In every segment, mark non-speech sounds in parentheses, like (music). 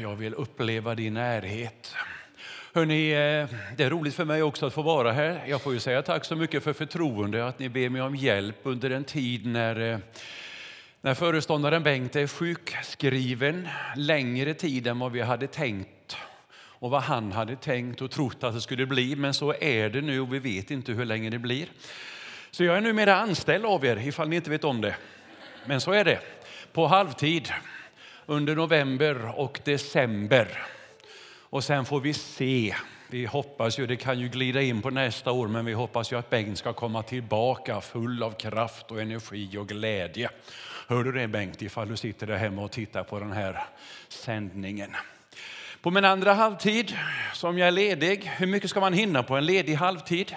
Jag vill uppleva din närhet. Hörrni, eh, det är roligt för mig också att få vara här. Jag får ju säga tack så mycket för förtroende att ni ber mig om hjälp under en tid när, eh, när föreståndaren Bengt är sjukskriven längre tid än vad vi hade tänkt och vad han hade tänkt och trott att det skulle bli. Men så är det nu och vi vet inte hur länge det blir. Så jag är numera anställd av er ifall ni inte vet om det. Men så är det. På halvtid under november och december. Och sen får vi se. Vi hoppas ju, det kan ju glida in på nästa år, men vi hoppas ju att Bengt ska komma tillbaka full av kraft och energi och glädje. Hör du det Bengt, ifall du sitter där hemma och tittar på den här sändningen. På min andra halvtid, som jag är ledig, hur mycket ska man hinna på en ledig halvtid?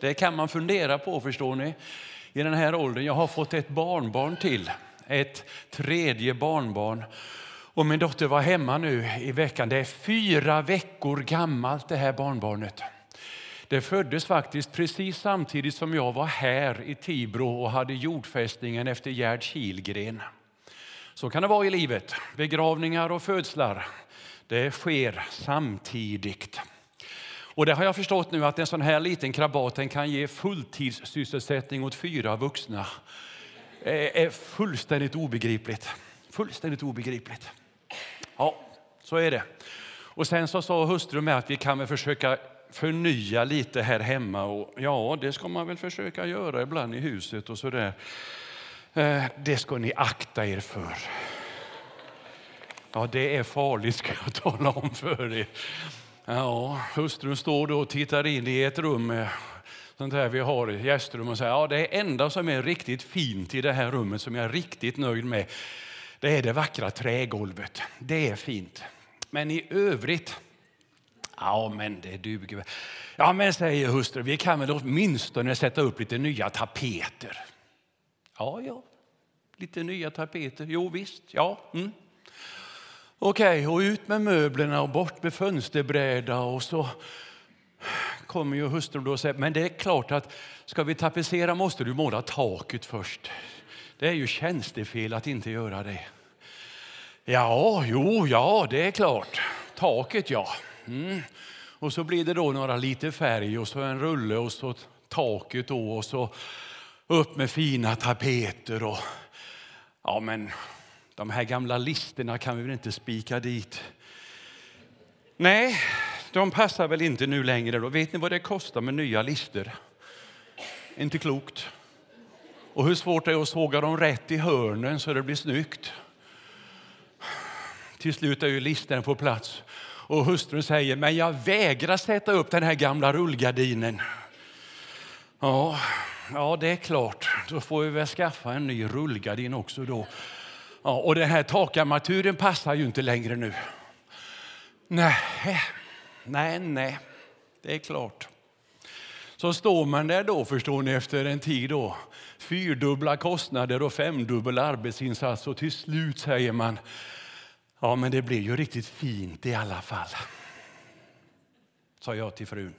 Det kan man fundera på förstår ni. I den här åldern, jag har fått ett barnbarn till, ett tredje barnbarn. Och min dotter var hemma nu i veckan. Det är fyra veckor gammalt det här barnbarnet. Det föddes faktiskt precis samtidigt som jag var här i Tibro och hade jordfästningen efter Gerd Kilgren. Så kan det vara i livet. Begravningar och födslar, det sker samtidigt. Och det har jag förstått nu att en sån här liten krabat kan ge fulltidssysselsättning åt fyra vuxna. Det är fullständigt obegripligt. Fullständigt obegripligt. Ja, så är det. Och sen så sa hustrun med att vi kan väl försöka förnya lite här hemma. Och ja, det ska man väl försöka göra ibland i huset och så där. Eh, det ska ni akta er för. Ja, det är farligt ska jag tala om för er. Ja, hustrun står då och tittar in i ett rum med sånt här vi har i gästrum och säger ja, det enda som är riktigt fint i det här rummet som jag är riktigt nöjd med det är det vackra trägolvet. Det är fint. Men i övrigt, ja men det duger. Ja men säger hustrun, vi kan väl åtminstone sätta upp lite nya tapeter. Ja, ja, lite nya tapeter. Jo visst, ja. Mm. Okej, och ut med möblerna och bort med fönsterbräda och så kommer ju hustrun då och säger, men det är klart att ska vi tapetsera måste du måla taket först. Det är ju tjänstefel att inte göra det. Ja, jo, ja, det är klart. Taket, ja. Mm. Och så blir det då några liter färg och så en rulle och så taket då och så upp med fina tapeter och ja, men de här gamla listerna kan vi väl inte spika dit. Nej, de passar väl inte nu längre. Då. Vet ni vad det kostar med nya lister? Inte klokt. Och hur svårt det är att såga dem rätt i hörnen så det blir snyggt. Till slut är ju listen på plats och hustrun säger, men jag vägrar sätta upp den här gamla rullgardinen. Ja, ja det är klart, då får vi väl skaffa en ny rullgardin också då. Ja, och den här takarmaturen passar ju inte längre nu. Nej, nej, nej, det är klart. Så står man där då, förstår ni, efter en tid då. Fyrdubbla kostnader och femdubbel arbetsinsats och till slut säger man, ja men det blir ju riktigt fint i alla fall. Sa jag till frun.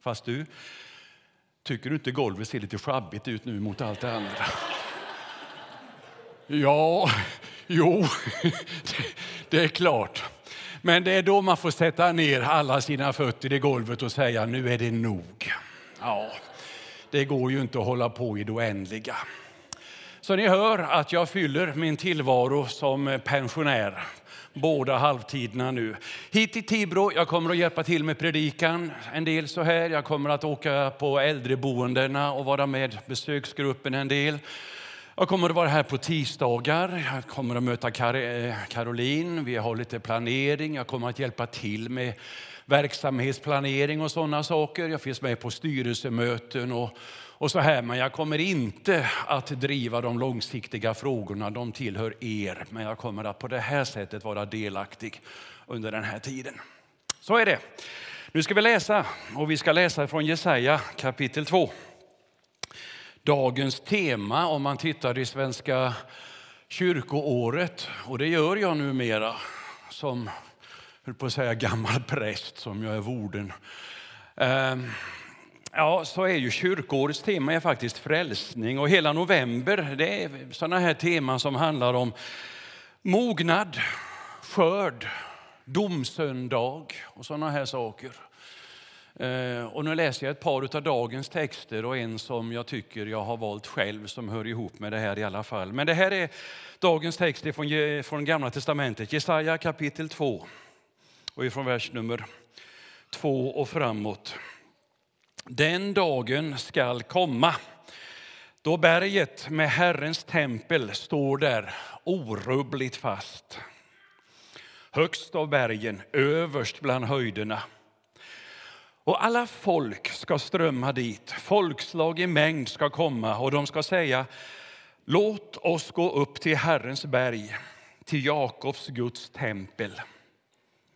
Fast du, tycker du inte golvet ser lite sjabbigt ut nu mot allt det andra? Ja, jo, (laughs) det är klart. Men det är då man får sätta ner alla sina fötter i golvet och säga nu är det nog. Ja, det går ju inte att hålla på i det oändliga. Så ni hör att jag fyller min tillvaro som pensionär båda halvtiderna nu. Hit till Tibro, jag kommer att hjälpa till med predikan en del så här. Jag kommer att åka på äldreboendena och vara med besöksgruppen en del. Jag kommer att vara här på tisdagar. Jag kommer att möta Kar eh, Caroline. Vi har lite planering. Jag kommer att hjälpa till med verksamhetsplanering och sådana saker. Jag finns med på styrelsemöten och, och så här. Men jag kommer inte att driva de långsiktiga frågorna. De tillhör er. Men jag kommer att på det här sättet vara delaktig under den här tiden. Så är det. Nu ska vi läsa och vi ska läsa från Jesaja kapitel 2 dagens tema om man tittar i Svenska kyrkoåret. Och det gör jag numera som höll på att säga gammal präst som jag är vorden. Ehm, ja, så är ju kyrkoårets tema är faktiskt frälsning och hela november det är sådana här teman som handlar om mognad, skörd, domsöndag och sådana här saker. Eh, och nu läser jag ett par av dagens texter och en som jag tycker jag har valt själv som hör ihop med det här i alla fall. Men det här är dagens text från, från Gamla Testamentet, Jesaja kapitel 2 och ifrån vers nummer 2 och framåt. Den dagen skall komma då berget med Herrens tempel står där orubbligt fast. Högst av bergen, överst bland höjderna. Och alla folk ska strömma dit, folkslag i mängd ska komma och de ska säga Låt oss gå upp till Herrens berg, till Jakobs Guds tempel.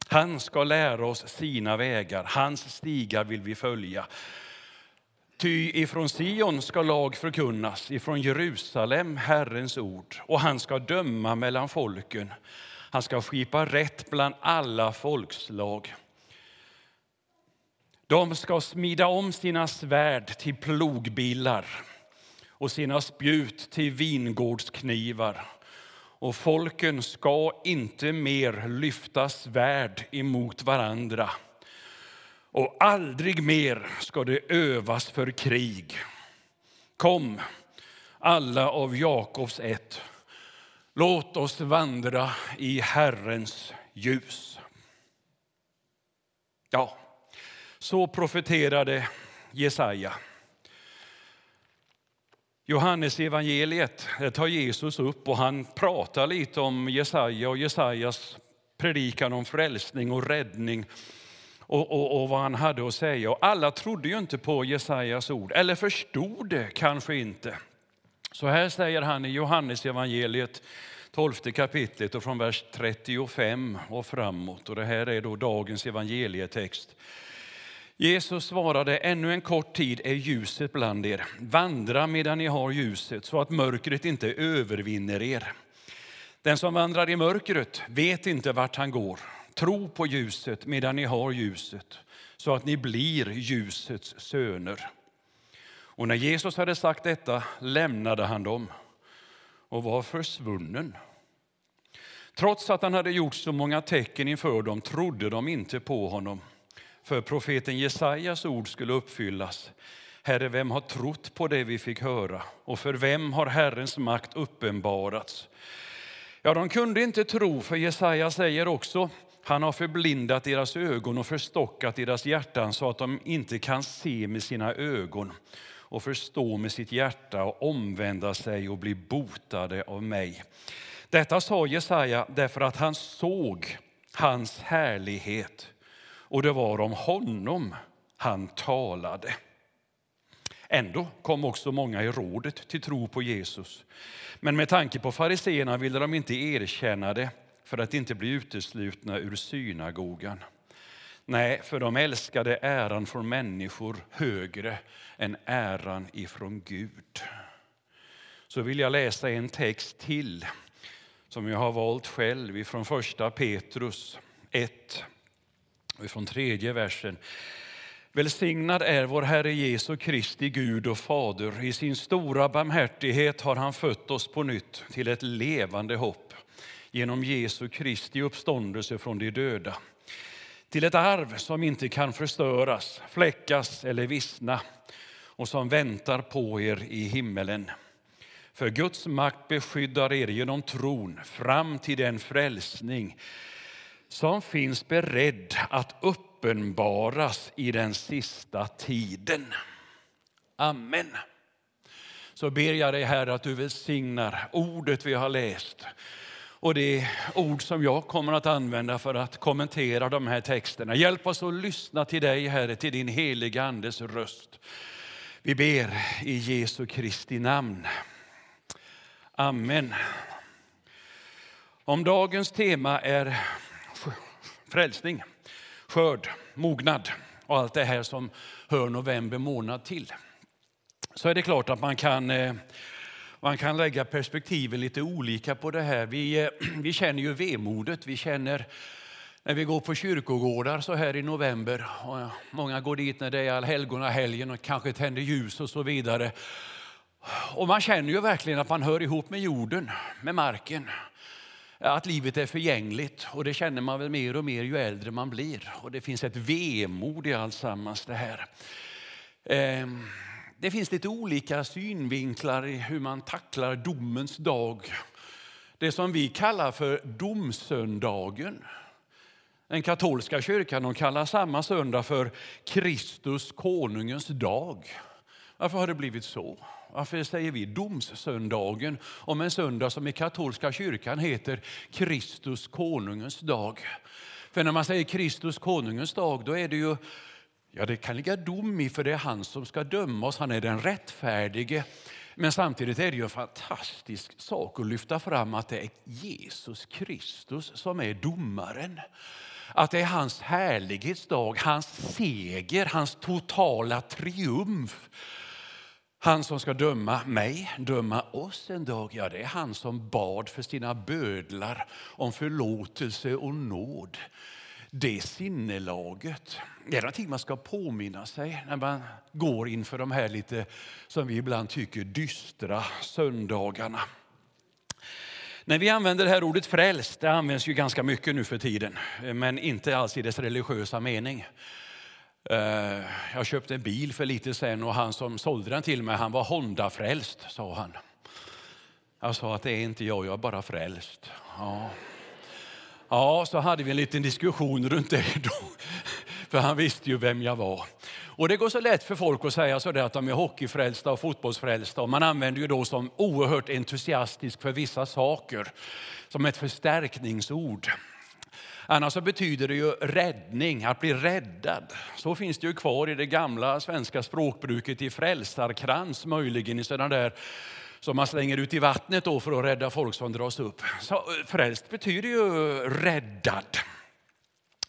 Han ska lära oss sina vägar, hans stigar vill vi följa. Ty ifrån Sion ska lag förkunnas, ifrån Jerusalem Herrens ord, och han ska döma mellan folken. Han ska skipa rätt bland alla folkslag. De ska smida om sina svärd till plogbillar och sina spjut till vingårdsknivar. Och folken ska inte mer lyfta svärd emot varandra. Och aldrig mer ska det övas för krig. Kom, alla av Jakobs ett. Låt oss vandra i Herrens ljus. Ja, så profeterade Jesaja. Johannes evangeliet tar Jesus upp och han pratar lite om Jesaja och Jesajas predikan om frälsning och räddning och, och, och, vad han hade att säga. Och alla trodde ju inte på Jesajas ord, eller förstod det kanske inte. Så här säger han i Johannes evangeliet 12 kapitlet och från vers 35 och framåt. Och det här är då dagens evangelietext. Jesus svarade, ännu en kort tid är ljuset bland er. Vandra medan ni har ljuset så att mörkret inte övervinner er. Den som vandrar i mörkret vet inte vart han går. Tro på ljuset medan ni har ljuset så att ni blir ljusets söner. Och när Jesus hade sagt detta lämnade han dem och var försvunnen. Trots att han hade gjort så många tecken inför dem trodde de inte på honom. För profeten Jesajas ord skulle uppfyllas. Herre, vem har trott på det vi fick höra? Och för vem har Herrens makt uppenbarats? Ja, de kunde inte tro, för Jesaja säger också han har förblindat deras ögon och förstockat deras hjärtan så att de inte kan se med sina ögon och förstå med sitt hjärta och omvända sig och bli botade av mig. Detta sa Jesaja därför att han såg hans härlighet och det var om honom han talade. Ändå kom också många i rådet till tro på Jesus. Men med tanke på fariseerna ville de inte erkänna det för att inte bli uteslutna ur synagogan. Nej, för de älskade äran från människor högre än äran ifrån Gud. Så vill jag läsa en text till som jag har valt själv ifrån första Petrus 1 och från tredje versen. Välsignad är vår Herre Jesu Kristi Gud och Fader. I sin stora barmhärtighet har han fött oss på nytt till ett levande hopp genom Jesu Kristi uppståndelse från de döda. Till ett arv som inte kan förstöras, fläckas eller vissna och som väntar på er i himmelen. För Guds makt beskyddar er genom tron fram till den frälsning som finns beredd att uppenbaras i den sista tiden. Amen. Så ber jag dig, Herre, att du välsignar ordet vi har läst och det ord som jag kommer att använda för att kommentera de här texterna. Hjälp oss att lyssna till dig, Herre, till din heliga Andes röst. Vi ber i Jesu Kristi namn. Amen. Om dagens tema är frälsning, skörd, mognad och allt det här som hör november månad till så är det klart att man kan eh, man kan lägga perspektiven lite olika på det här. Vi, eh, (clears throat) vi känner ju vemodet. Vi känner när vi går på kyrkogårdar så här i november. Och många går dit när det är allhelgonahelgen och kanske tänder ljus och så vidare. Och man känner ju verkligen att man hör ihop med jorden, med marken att livet är förgängligt och det känner man väl mer och mer ju äldre man blir. Och det finns ett vemod i alltsammans det här. Ehm, det finns lite olika synvinklar i hur man tacklar domens dag. Det som vi kallar för domsöndagen. Den katolska kyrkan de kallar samma söndag för Kristus konungens dag. Varför har det blivit så? Varför säger vi domssöndagen om en söndag som i katolska kyrkan heter Kristus konungens dag? För när man säger Kristus konungens dag då är det ju, ja det kan ligga dom i för det är han som ska döma oss, han är den rättfärdige. Men samtidigt är det ju en fantastisk sak att lyfta fram att det är Jesus Kristus som är domaren. Att det är hans härlighetsdag, hans seger, hans totala triumf han som ska döma mig, döma oss en dag, ja det är han som bad för sina bödlar om förlåtelse och nåd. Det sinnelaget, det är någonting man ska påminna sig när man går inför de här lite, som vi ibland tycker, dystra söndagarna. När vi använder det här ordet frälst, det används ju ganska mycket nu för tiden, men inte alls i dess religiösa mening. Eh, jag köpte en bil för lite sen och han som sålde den till mig han var Honda-frälst, sa han. Jag sa att det är inte jag, jag är bara frälst. Ja. ja, så hade vi en liten diskussion runt det då. (laughs) För han visste ju vem jag var. Och det går så lätt för folk att säga så att de är hockeyfrälsta och fotbollsfrälsta. Och man använder ju då som oerhört entusiastisk för vissa saker, som ett förstärkningsord. Annars så betyder det ju räddning, att bli räddad. Så finns det ju kvar i det gamla svenska språkbruket i frälsarkrans, möjligen i sådana där som man slänger ut i vattnet då för att rädda folk som dras upp. Så eh, frälst betyder ju räddad.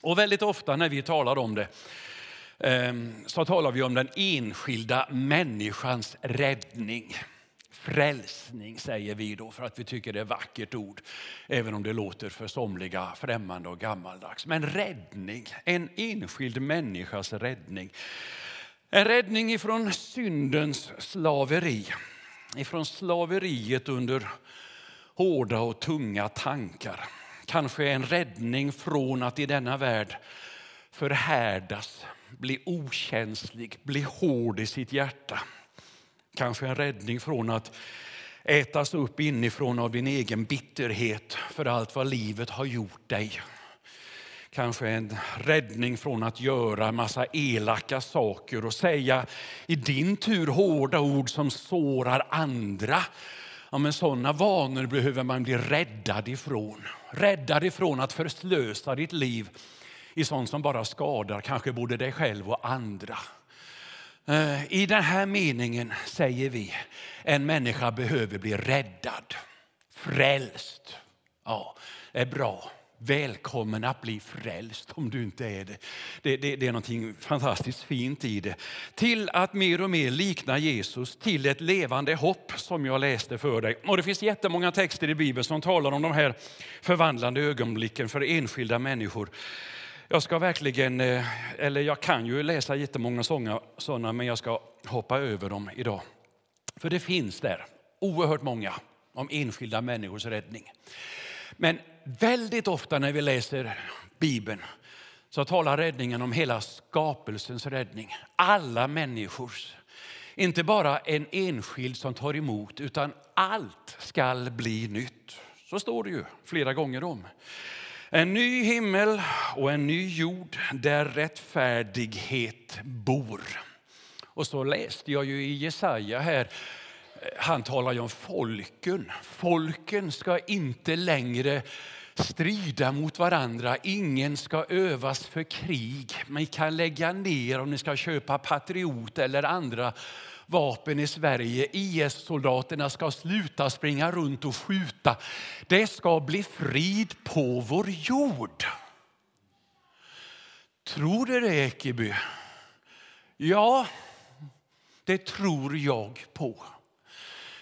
Och väldigt ofta när vi talar om det ehm, så talar vi om den enskilda människans räddning. Frälsning säger vi då för att vi tycker det är ett vackert ord. Även om det låter för somliga främmande och gammaldags. Men räddning, en enskild människas räddning. En räddning ifrån syndens slaveri. Ifrån slaveriet under hårda och tunga tankar. Kanske en räddning från att i denna värld förhärdas, bli okänslig, bli hård i sitt hjärta Kanske en räddning från att ätas upp inifrån av din egen bitterhet för allt vad livet har gjort dig. Kanske en räddning från att göra massa elaka saker och säga i din tur hårda ord som sårar andra. Ja, men sådana vanor behöver man bli räddad ifrån. Räddad ifrån att förslösa ditt liv i sånt som bara skadar kanske både dig själv och andra. Eh, I den här meningen säger vi en människa behöver bli räddad, frälst. Ja, det är bra. Välkommen att bli frälst om du inte är det. Det, det. det är något fantastiskt fint i det. Till att mer och mer likna Jesus, till ett levande hopp som jag läste för dig. Och det finns jättemånga texter i Bibeln som talar om de här förvandlande ögonblicken för enskilda människor. Jag ska verkligen, eh, eller jag kan ju läsa jättemånga sådana, men jag ska hoppa över dem idag. För det finns där oerhört många om enskilda människors räddning. Men väldigt ofta när vi läser Bibeln så talar räddningen om hela skapelsens räddning. Alla människors. Inte bara en enskild som tar emot, utan allt skall bli nytt. Så står det ju flera gånger om. En ny himmel och en ny jord där rättfärdighet bor. Och så läste jag ju i Jesaja här, eh, han talar ju om folken. Folken ska inte längre strida mot varandra. Ingen ska övas för krig. Man kan lägga ner om ni ska köpa Patriot eller andra vapen i Sverige. IS-soldaterna ska sluta springa runt och skjuta. Det ska bli frid på vår jord. Tror du det, Ekeby? Ja, det tror jag på.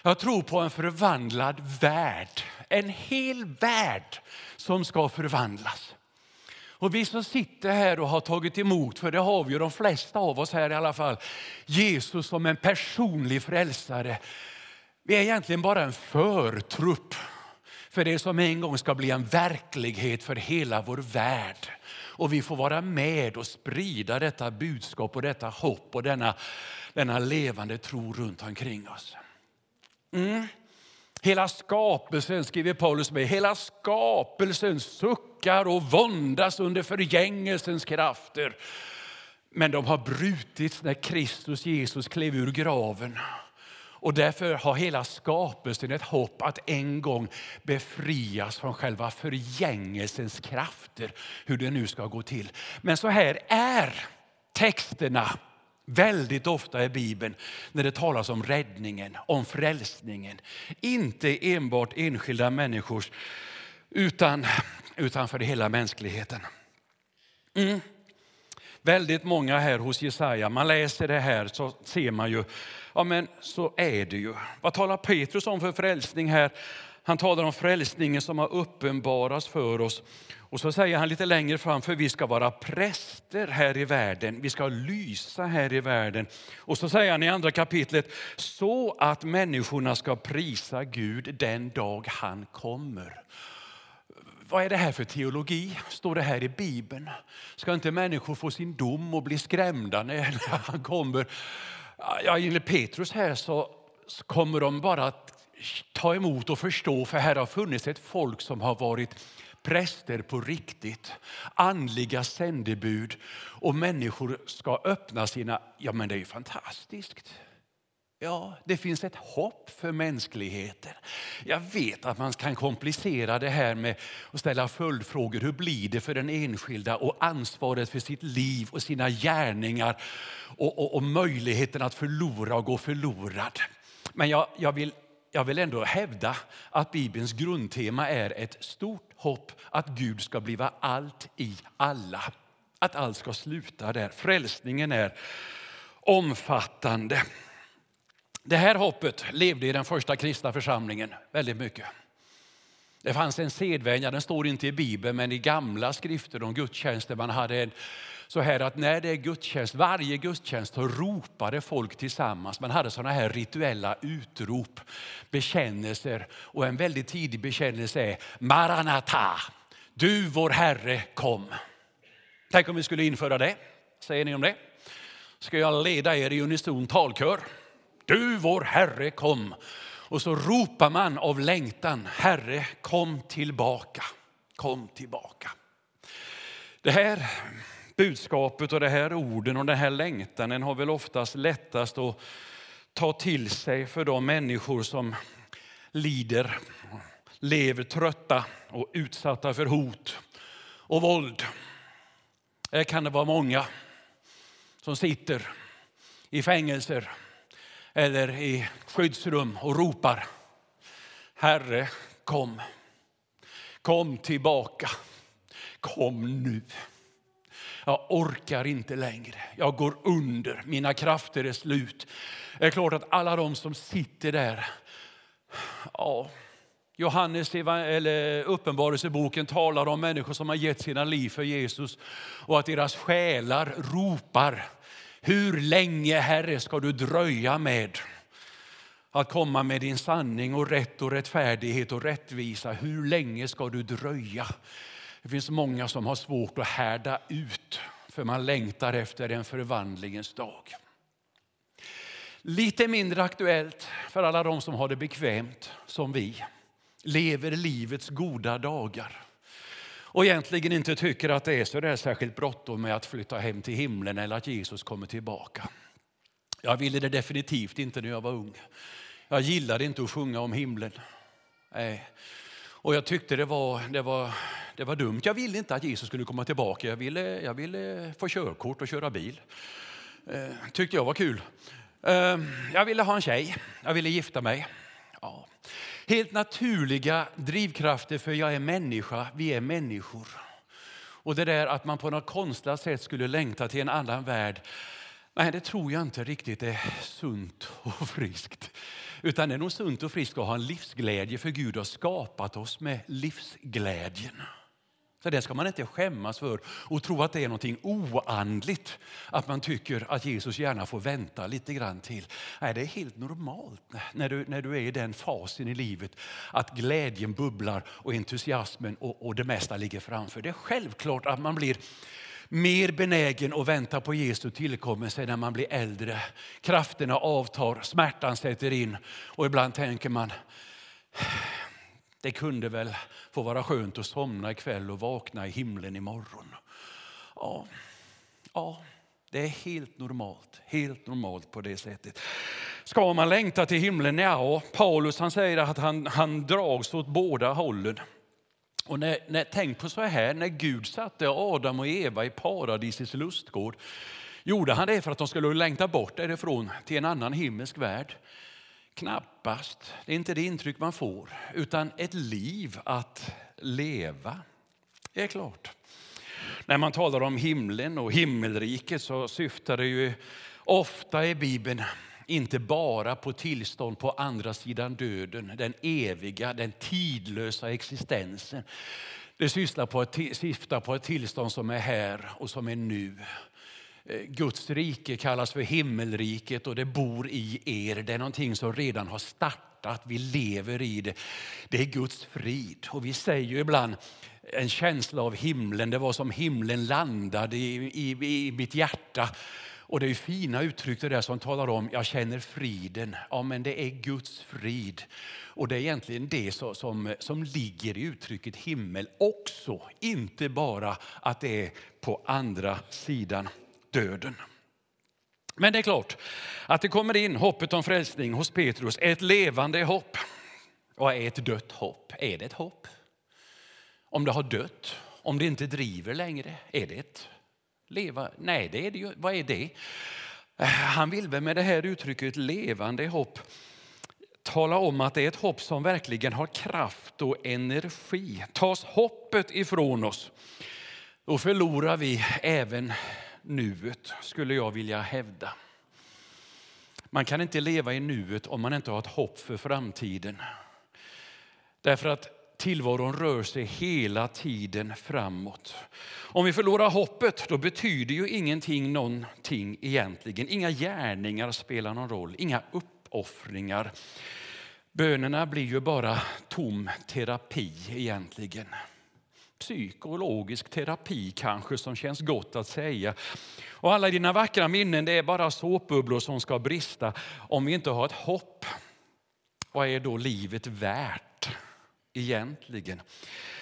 Jag tror på en förvandlad värld. En hel värld som ska förvandlas. Och vi som sitter här och har tagit emot, för det har vi ju de flesta av oss här i alla fall, Jesus som en personlig frälsare. Vi är egentligen bara en förtrupp för det som en gång ska bli en verklighet för hela vår värld. Och vi får vara med och sprida detta budskap och detta hopp och denna, denna levande tro runt omkring oss. Mm. Hela skapelsen, skriver Paulus med, hela skapelsen suckar och våndas under förgängelsens krafter. Men de har brutits när Kristus Jesus klev ur graven. Och därför har hela skapelsen ett hopp att en gång befrias från själva förgängelsens krafter, hur det nu ska gå till. Men så här är texterna väldigt ofta i Bibeln när det talas om räddningen, om frälsningen. Inte enbart enskilda människors, utan, utan för hela mänskligheten. Mm. Väldigt många här hos Jesaja, man läser det här så ser man ju, ja men så är det ju. Vad talar Petrus om för frälsning här? Han talar om frälsningen som har uppenbarats för oss. Och så säger han lite längre fram, för vi ska vara präster här i världen. Vi ska lysa här i världen. Och så säger han i andra kapitlet, så att människorna ska prisa Gud den dag han kommer. Vad är det här för teologi? Står det här i Bibeln? Ska inte människor få sin dom och bli skrämda när (laughs) han kommer? Ja, enligt Petrus här så kommer de bara att ta emot och förstå, för här har funnits ett folk som har varit präster på riktigt, andliga sändebud och människor ska öppna sina... Ja, men det är ju fantastiskt. Ja, det finns ett hopp för mänskligheten. Jag vet att man kan komplicera det här med att ställa följdfrågor. Hur blir det för den enskilda och ansvaret för sitt liv och sina gärningar och, och, och möjligheten att förlora och gå förlorad. Men jag, jag, vill, jag vill ändå hävda att Bibelns grundtema är ett stort hopp att Gud ska bliva allt i alla. Att allt ska sluta där. Frälsningen är omfattande. Det här hoppet levde i den första kristna församlingen väldigt mycket. Det fanns en sedvänja, den står inte i Bibeln, men i gamla skrifter om gudstjänster. Man hade en, så här att när det är gudstjänst, varje gudstjänst så ropade folk tillsammans. Man hade sådana här rituella utrop, bekännelser. Och en väldigt tidig bekännelse är Maranata, du vår Herre kom. Tänk om vi skulle införa det. Säger ni om det? Ska jag leda er i unison talkör? Du vår Herre kom. Och så ropar man av längtan, Herre kom tillbaka, kom tillbaka. Det här budskapet och det här orden och den här längtanen har väl oftast lättast att ta till sig för de människor som lider, lever trötta och utsatta för hot och våld. Här kan det vara många som sitter i fängelser eller i skyddsrum och ropar Herre, kom. Kom tillbaka. Kom nu. Jag orkar inte längre. Jag går under. Mina krafter är slut. Det är klart att alla de som sitter där, ja, Johannes eller uppenbarelseboken talar om människor som har gett sina liv för Jesus och att deras själar ropar hur länge, Herre, ska du dröja med att komma med din sanning och rätt och rättfärdighet och rättvisa? Hur länge ska du dröja? Det finns många som har svårt att härda ut för man längtar efter en förvandlingens dag. Lite mindre aktuellt för alla de som har det bekvämt som vi. Lever livets goda dagar och egentligen inte tycker att det är så där särskilt bråttom med att flytta hem till himlen eller att Jesus kommer tillbaka. Jag ville det definitivt inte när jag var ung. Jag gillade inte att sjunga om himlen. Nej. Och jag tyckte det var, det, var, det var dumt. Jag ville inte att Jesus skulle komma tillbaka. Jag ville, jag ville få körkort och köra bil. Eh, tyckte jag var kul. Eh, jag ville ha en tjej. Jag ville gifta mig. Ja. Helt naturliga drivkrafter för jag är människa, vi är människor. Och det där att man på något konstlat sätt skulle längta till en annan värld, nej det tror jag inte riktigt är sunt och friskt. Utan det är nog sunt och friskt att ha en livsglädje för Gud har skapat oss med livsglädjen. Så det ska man inte skämmas för och tro att det är någonting oandligt att man tycker att Jesus gärna får vänta lite grann till. Nej, det är helt normalt när du, när du är i den fasen i livet att glädjen bubblar och entusiasmen och, och det mesta ligger framför. Det är självklart att man blir mer benägen att vänta på Jesu tillkommelse när man blir äldre. Krafterna avtar, smärtan sätter in och ibland tänker man det kunde väl få vara skönt att somna ikväll och vakna i himlen imorgon. Ja, ja, det är helt normalt. Helt normalt på det sättet. Ska man längta till himlen? Ja, Paulus han säger att han, han dras åt båda hållen. Och när, när, tänk på så här, när Gud satte Adam och Eva i paradisets lustgård, gjorde han det för att de skulle längta bort därifrån till en annan himmelsk värld? Knappast. Det är inte det intryck man får, utan ett liv att leva. Det är klart. När man talar om himlen och himmelriket så syftar det ju ofta i Bibeln inte bara på tillstånd på andra sidan döden, den eviga, den tidlösa existensen. Det syftar på ett, syftar på ett tillstånd som är här och som är nu. Eh, Guds rike kallas för himmelriket och det bor i er. Det är någonting som redan har startat. Vi lever i det. Det är Guds frid. Och vi säger ju ibland en känsla av himlen. Det var som himlen landade i, i, i mitt hjärta. Och det är fina uttryck det där som talar om jag känner friden. Ja, men det är Guds frid. Och det är egentligen det som, som, som ligger i uttrycket himmel också. Inte bara att det är på andra sidan döden. Men det är klart att det kommer in hoppet om frälsning hos Petrus, ett levande hopp. Vad är ett dött hopp? Är det ett hopp? Om det har dött, om det inte driver längre, är det ett leva? Nej, det är det ju. vad är det? Eh, han vill väl med det här uttrycket levande hopp tala om att det är ett hopp som verkligen har kraft och energi. Tas hoppet ifrån oss, då förlorar vi även nuet, skulle jag vilja hävda. Man kan inte leva i nuet om man inte har ett hopp för framtiden. Därför att tillvaron rör sig hela tiden framåt. Om vi förlorar hoppet då betyder ju ingenting någonting egentligen. Inga gärningar spelar någon roll, inga uppoffringar. Bönerna blir ju bara tom terapi egentligen psykologisk terapi kanske som känns gott att säga. Och alla dina vackra minnen det är bara såpbubblor som ska brista om vi inte har ett hopp. Vad är då livet värt egentligen?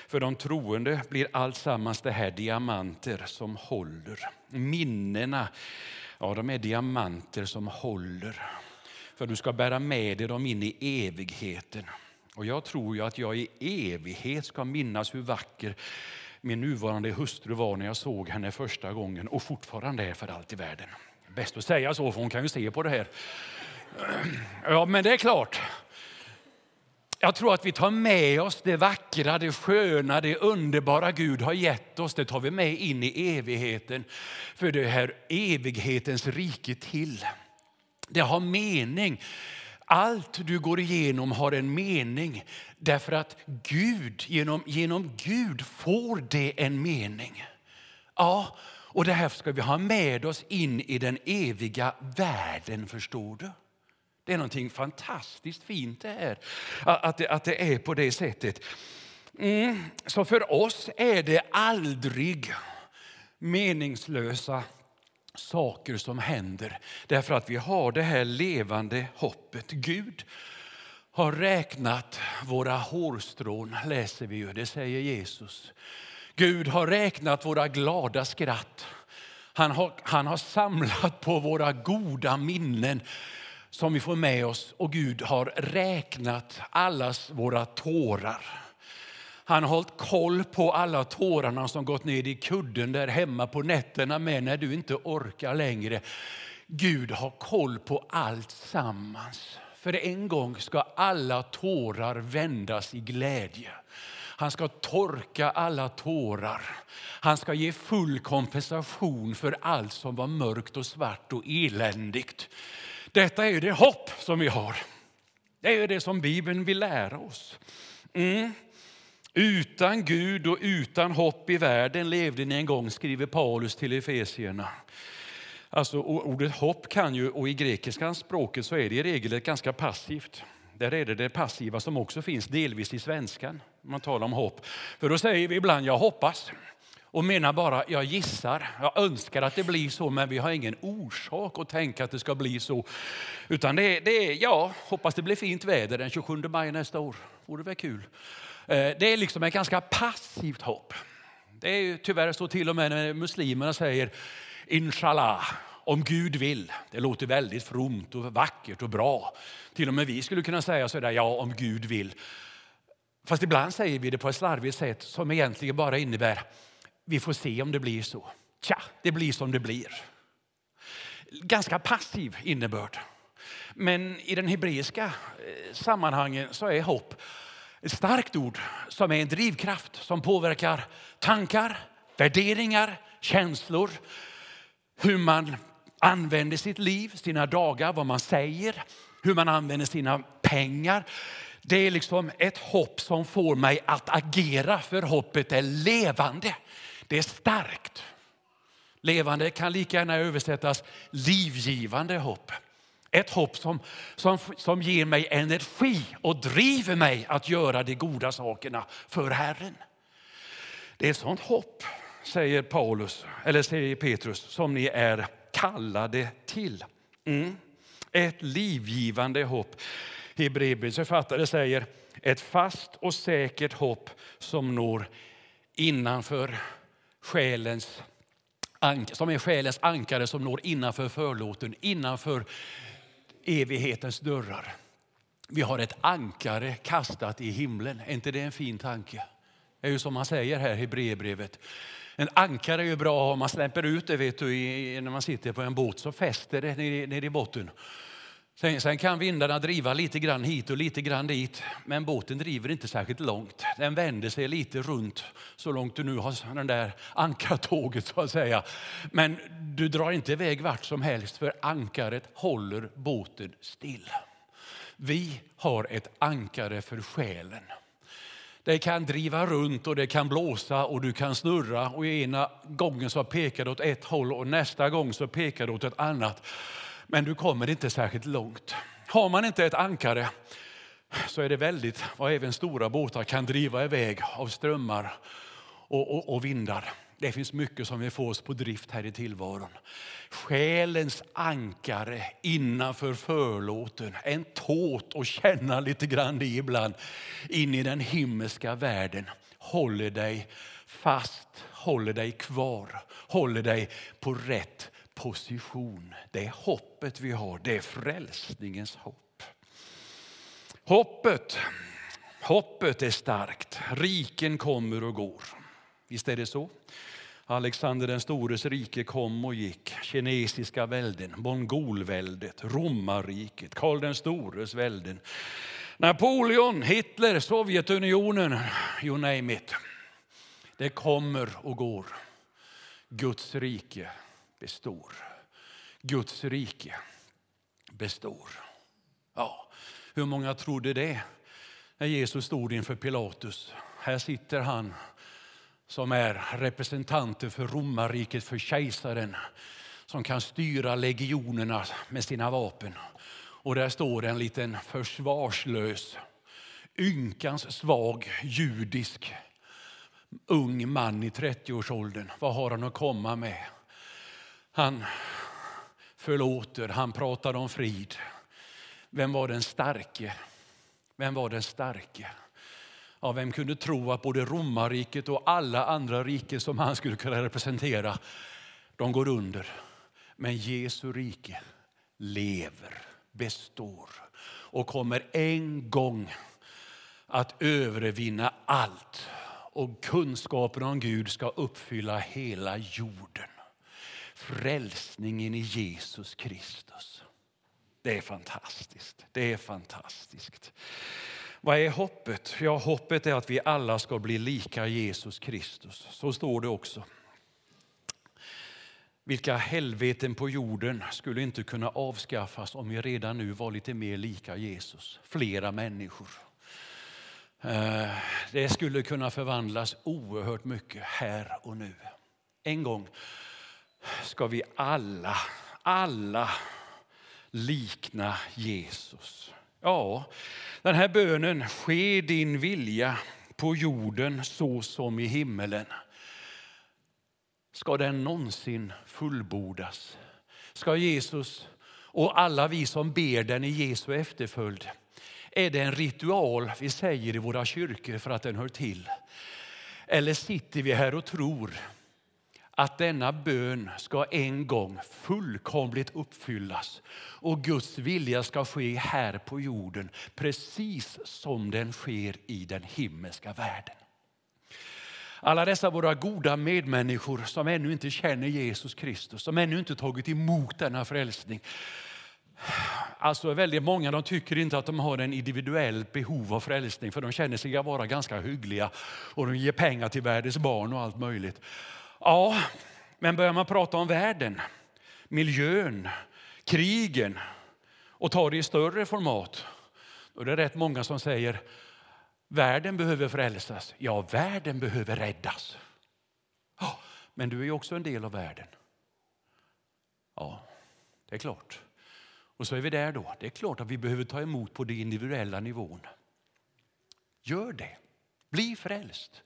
För de troende blir alltsammans det här diamanter som håller. Minnena, ja de är diamanter som håller. För du ska bära med dig dem in i evigheten. Och jag tror ju att jag i evighet ska minnas hur vacker min nuvarande hustru var när jag såg henne första gången och fortfarande är för allt i världen. Bäst att säga så, för hon kan ju se på det här. Ja, men det är klart. Jag tror att vi tar med oss det vackra, det sköna, det underbara Gud har gett oss. Det tar vi med in i evigheten. För det här evighetens rike till. Det har mening. Allt du går igenom har en mening därför att Gud, genom, genom Gud får det en mening. Ja, och det här ska vi ha med oss in i den eviga världen, förstår du? Det är någonting fantastiskt fint det här, att det, att det är på det sättet. Mm. Så för oss är det aldrig meningslösa saker som händer därför att vi har det här levande hoppet. Gud har räknat våra hårstrån, läser vi ju. Det säger Jesus. Gud har räknat våra glada skratt. Han har, han har samlat på våra goda minnen som vi får med oss och Gud har räknat allas våra tårar. Han har hållit koll på alla tårarna som gått ner i kudden där hemma på nätterna med när du inte orkar längre. Gud har koll på allt sammans. För en gång ska alla tårar vändas i glädje. Han ska torka alla tårar. Han ska ge full kompensation för allt som var mörkt och svart och eländigt. Detta är det hopp som vi har. Det är det som Bibeln vill lära oss. Mm. Utan Gud och utan hopp i världen levde ni en gång, skriver Paulus till Efesierna. Alltså, ordet hopp kan ju, och i grekiskans språket så är det i regel ett ganska passivt. Där är det det passiva som också finns delvis i svenskan. Man talar om hopp. För då säger vi ibland jag hoppas och menar bara jag gissar, jag önskar att det blir så men vi har ingen orsak att tänka att det ska bli så. Utan det det är ja, hoppas det blir fint väder den 27 maj nästa år. Vore väl kul. Eh, det är liksom ett ganska passivt hopp. Det är ju tyvärr så till och med när muslimerna säger inshallah, om Gud vill. Det låter väldigt fromt och vackert och bra. Till och med vi skulle kunna säga sådär, ja om Gud vill. Fast ibland säger vi det på ett slarvigt sätt som egentligen bara innebär, vi får se om det blir så. Tja, det blir som det blir. Ganska passiv innebörd. Men i den hebreiska eh, sammanhangen så är hopp ett starkt ord som är en drivkraft som påverkar tankar, värderingar, känslor, hur man använder sitt liv, sina dagar, vad man säger, hur man använder sina pengar. Det är liksom ett hopp som får mig att agera för hoppet är levande. Det är starkt. Levande kan lika gärna översättas livgivande hopp. Ett hopp som, som, som ger mig energi och driver mig att göra de goda sakerna för Herren. Det är ett sånt hopp, säger Paulus, eller säger Petrus, som ni är kallade till. Mm. Ett livgivande hopp. Hebreerbrevets författare säger ett fast och säkert hopp som når innanför själens som är själens ankare som når innanför förlåten, innanför evighetens dörrar. Vi har ett ankare kastat i himlen. Är inte det en fin tanke? Det är ju som man säger här i Hebreerbrevet. En ankare är ju bra om man släpper ut det vet du, när man sitter på en båt så fäster det nere i botten. Sen, sen, kan vindarna driva lite grann hit och lite grann dit, men båten driver inte särskilt långt. Den vänder sig lite runt så långt du nu har den där ankartåget så att säga. Men du drar inte iväg vart som helst för ankaret håller båten still. Vi har ett ankare för själen. Det kan driva runt och det kan blåsa och du kan snurra och ena gången så pekar det åt ett håll och nästa gång så pekar det åt ett annat men du kommer inte särskilt långt. Har man inte ett ankare så är det väldigt vad även stora båtar kan driva iväg av strömmar och, och, och vindar. Det finns mycket som vill få oss på drift här i tillvaron. Själens ankare innanför förlåten, en tåt att känna lite grann i ibland, in i den himmelska världen, håller dig fast, håller dig kvar, håller dig på rätt position. Det är hoppet vi har, det är frälsningens hopp. Hoppet, hoppet är starkt. Riken kommer och går. Visst är det så? Alexander den stores rike kom och gick. Kinesiska välden, mongolväldet, romarriket, Karl den stores välden. Napoleon, Hitler, Sovjetunionen, you name it. Det kommer och går. Guds rike består. Guds rike består. Ja, hur många trodde det när Jesus stod inför Pilatus? Här sitter han som är representanter för romarriket, för kejsaren som kan styra legionerna med sina vapen. Och där står en liten försvarslös, ynkans svag judisk ung man i 30-årsåldern. Vad har han att komma med? Han förlåter, han pratar om frid. Vem var den starke? Vem var den starke? Ja, vem kunde tro att både romarriket och alla andra riken som han skulle kunna representera, de går under. Men Jesu rike lever, består och kommer en gång att övervinna allt. Och kunskapen om Gud ska uppfylla hela jorden frälsningen i Jesus Kristus. Det är fantastiskt. Det är fantastiskt. Vad är hoppet? Ja, hoppet är att vi alla ska bli lika Jesus Kristus. Så står det också. Vilka helveten på jorden skulle inte kunna avskaffas om vi redan nu var lite mer lika Jesus? Flera människor. Eh, det skulle kunna förvandlas oerhört mycket här och nu. En gång ska vi alla, alla likna Jesus. Ja, den här bönen, ske din vilja på jorden så som i himmelen. Ska den någonsin fullbordas? Ska Jesus och alla vi som ber den i Jesu efterföljd, är det en ritual vi säger i våra kyrkor för att den hör till? Eller sitter vi här och tror att denna bön ska en gång fullkomligt uppfyllas och Guds vilja ska ske här på jorden precis som den sker i den himmelska världen. Alla dessa våra goda medmänniskor som ännu inte känner Jesus Kristus, som ännu inte tagit emot denna frälsning. Alltså väldigt många de tycker inte att de har en individuell behov av frälsning för de känner sig vara ganska hyggliga och de ger pengar till världens barn och allt möjligt. Ja, men börjar man prata om världen, miljön, krigen och tar det i större format, då är det rätt många som säger världen behöver frälsas. Ja, världen behöver räddas. Ja, men du är ju också en del av världen. Ja, det är klart. Och så är vi där då. Det är klart att vi behöver ta emot på den individuella nivån. Gör det. Bli frälst.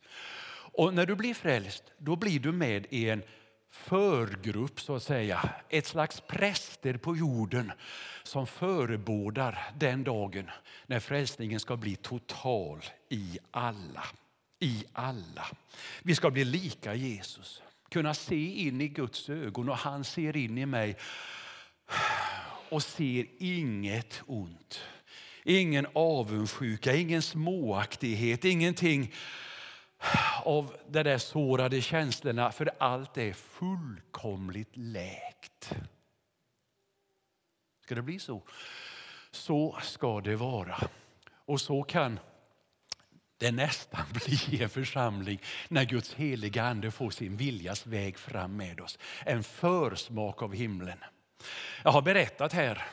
Och när du blir frälst, då blir du med i en förgrupp, så att säga. Ett slags präster på jorden som förebådar den dagen när frälsningen ska bli total i alla. I alla. Vi ska bli lika Jesus, kunna se in i Guds ögon och han ser in i mig och ser inget ont. Ingen avundsjuka, ingen småaktighet, ingenting av de där sårade känslorna, för allt är fullkomligt läkt. Ska det bli så? Så ska det vara. Och så kan det nästan (laughs) bli en församling när Guds heliga Ande får sin viljas väg fram med oss. En försmak av himlen. Jag har berättat här,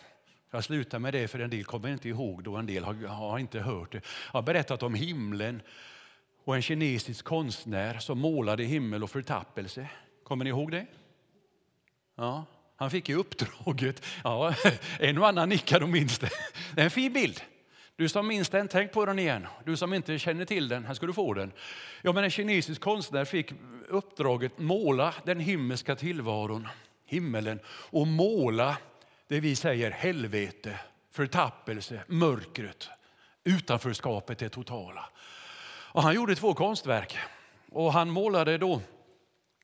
jag slutar med det för en del kommer inte ihåg det och en del har, har inte hört det. Jag har berättat om himlen och en kinesisk konstnär som målade himmel och förtappelse. Kommer ni ihåg det? Ja, han fick ju uppdraget. Ja, (laughs) en och annan nickar och minns det. Det är en fin bild. Du som minns den, tänk på den igen. Du som inte känner till den, här ska du få den. Ja, men en kinesisk konstnär fick uppdraget måla den himmelska tillvaron, himmelen, och måla det vi säger helvete, förtappelse, mörkret, utanförskapet, det totala. Och han gjorde två konstverk. Och han målade då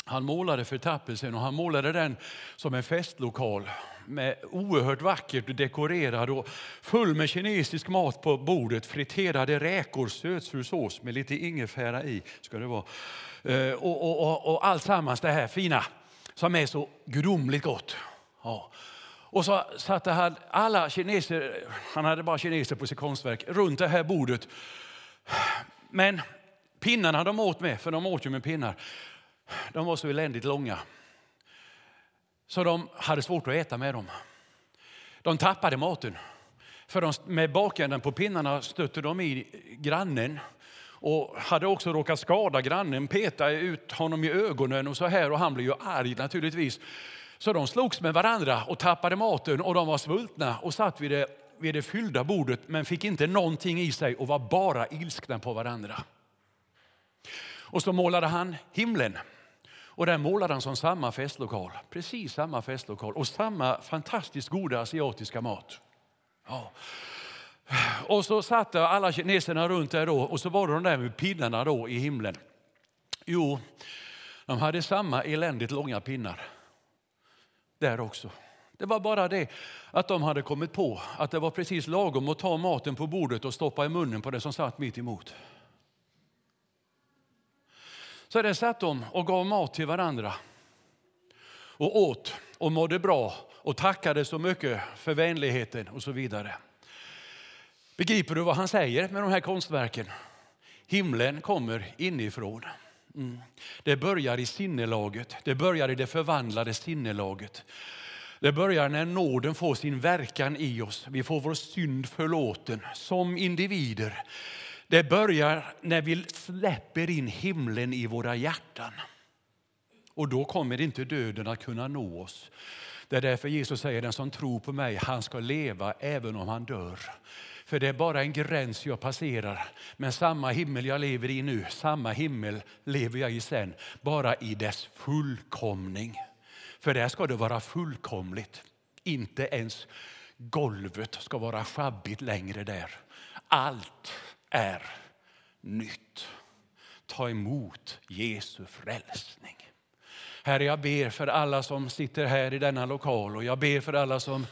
han målade förtappelsen och han målade den som en festlokal med oerhört vackert dekorerad och full med kinesisk mat på bordet. Friterade räkor, sötsursås med lite ingefära i. Ska det vara. Eh, och, och, och, och allt sammans det här fina som är så gudomligt gott. Ja. Och så satte han alla kineser, han hade bara kineser på sitt konstverk, runt det här bordet men pinnarna de åt med, för de åt ju med pinnar, de var så eländigt långa. Så de hade svårt att äta med dem. De tappade maten. För de, med bakänden på pinnarna stötte de i grannen och hade också råkat skada grannen, peta ut honom i ögonen och så här och han blev ju arg naturligtvis. Så de slogs med varandra och tappade maten och de var svultna och satt vid det vid det fyllda bordet men fick inte någonting i sig och var bara ilskna på varandra. Och så målade han himlen. Och där målade han som samma festlokal, precis samma festlokal och samma fantastiskt goda asiatiska mat. Ja. Och så satt alla kineserna runt där då och så var det de där med pinnarna då i himlen. Jo, de hade samma eländigt långa pinnar där också. Det var bara det att de hade kommit på att det var precis lagom att ta maten på bordet och stoppa i munnen på det som satt mitt emot. Så där satt de och gav mat till varandra och åt och mådde bra och tackade så mycket för vänligheten och så vidare. Begriper du vad han säger med de här konstverken? Himlen kommer inifrån. Mm. Det börjar i sinnelaget, det börjar i det förvandlade sinnelaget. Det börjar när nåden får sin verkan i oss. Vi får vår synd förlåten som individer. Det börjar när vi släpper in himlen i våra hjärtan. Och då kommer inte döden att kunna nå oss. Det är därför Jesus säger den som tror på mig, han ska leva även om han dör. För det är bara en gräns jag passerar. Men samma himmel jag lever i nu, samma himmel lever jag i sen. Bara i dess fullkomning. För där ska det vara fullkomligt. Inte ens golvet ska vara sjabbigt längre där. Allt är nytt. Ta emot Jesu frälsning. Herre, jag ber för alla som sitter här i denna lokal och jag ber för alla som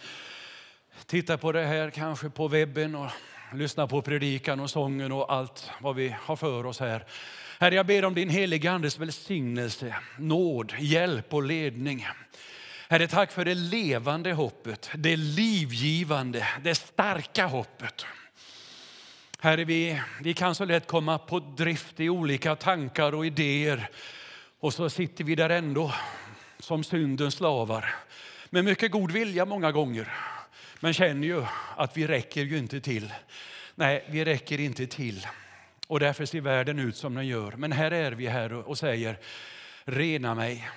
tittar på det här, kanske på webben och lyssnar på predikan och sången och allt vad vi har för oss här. Herre, jag ber om din heliga Andes välsignelse, nåd, hjälp och ledning. Herre, tack för det levande hoppet, det livgivande, det starka hoppet. Herre, vi, vi kan så lätt komma på drift i olika tankar och idéer och så sitter vi där ändå som syndens slavar med mycket god vilja många gånger. Men känner ju att vi räcker ju inte till. Nej, vi räcker inte till. Och därför ser världen ut som den gör. Men här är vi här och säger, rena mig,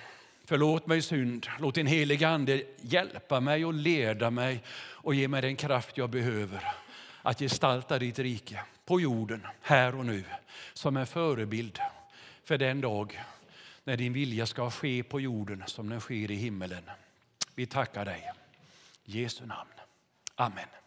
förlåt mig synd, låt din heliga Ande hjälpa mig och leda mig och ge mig den kraft jag behöver att gestalta ditt rike på jorden, här och nu, som en förebild för den dag när din vilja ska ske på jorden som den sker i himmelen. Vi tackar dig. I Jesu namn. Amen.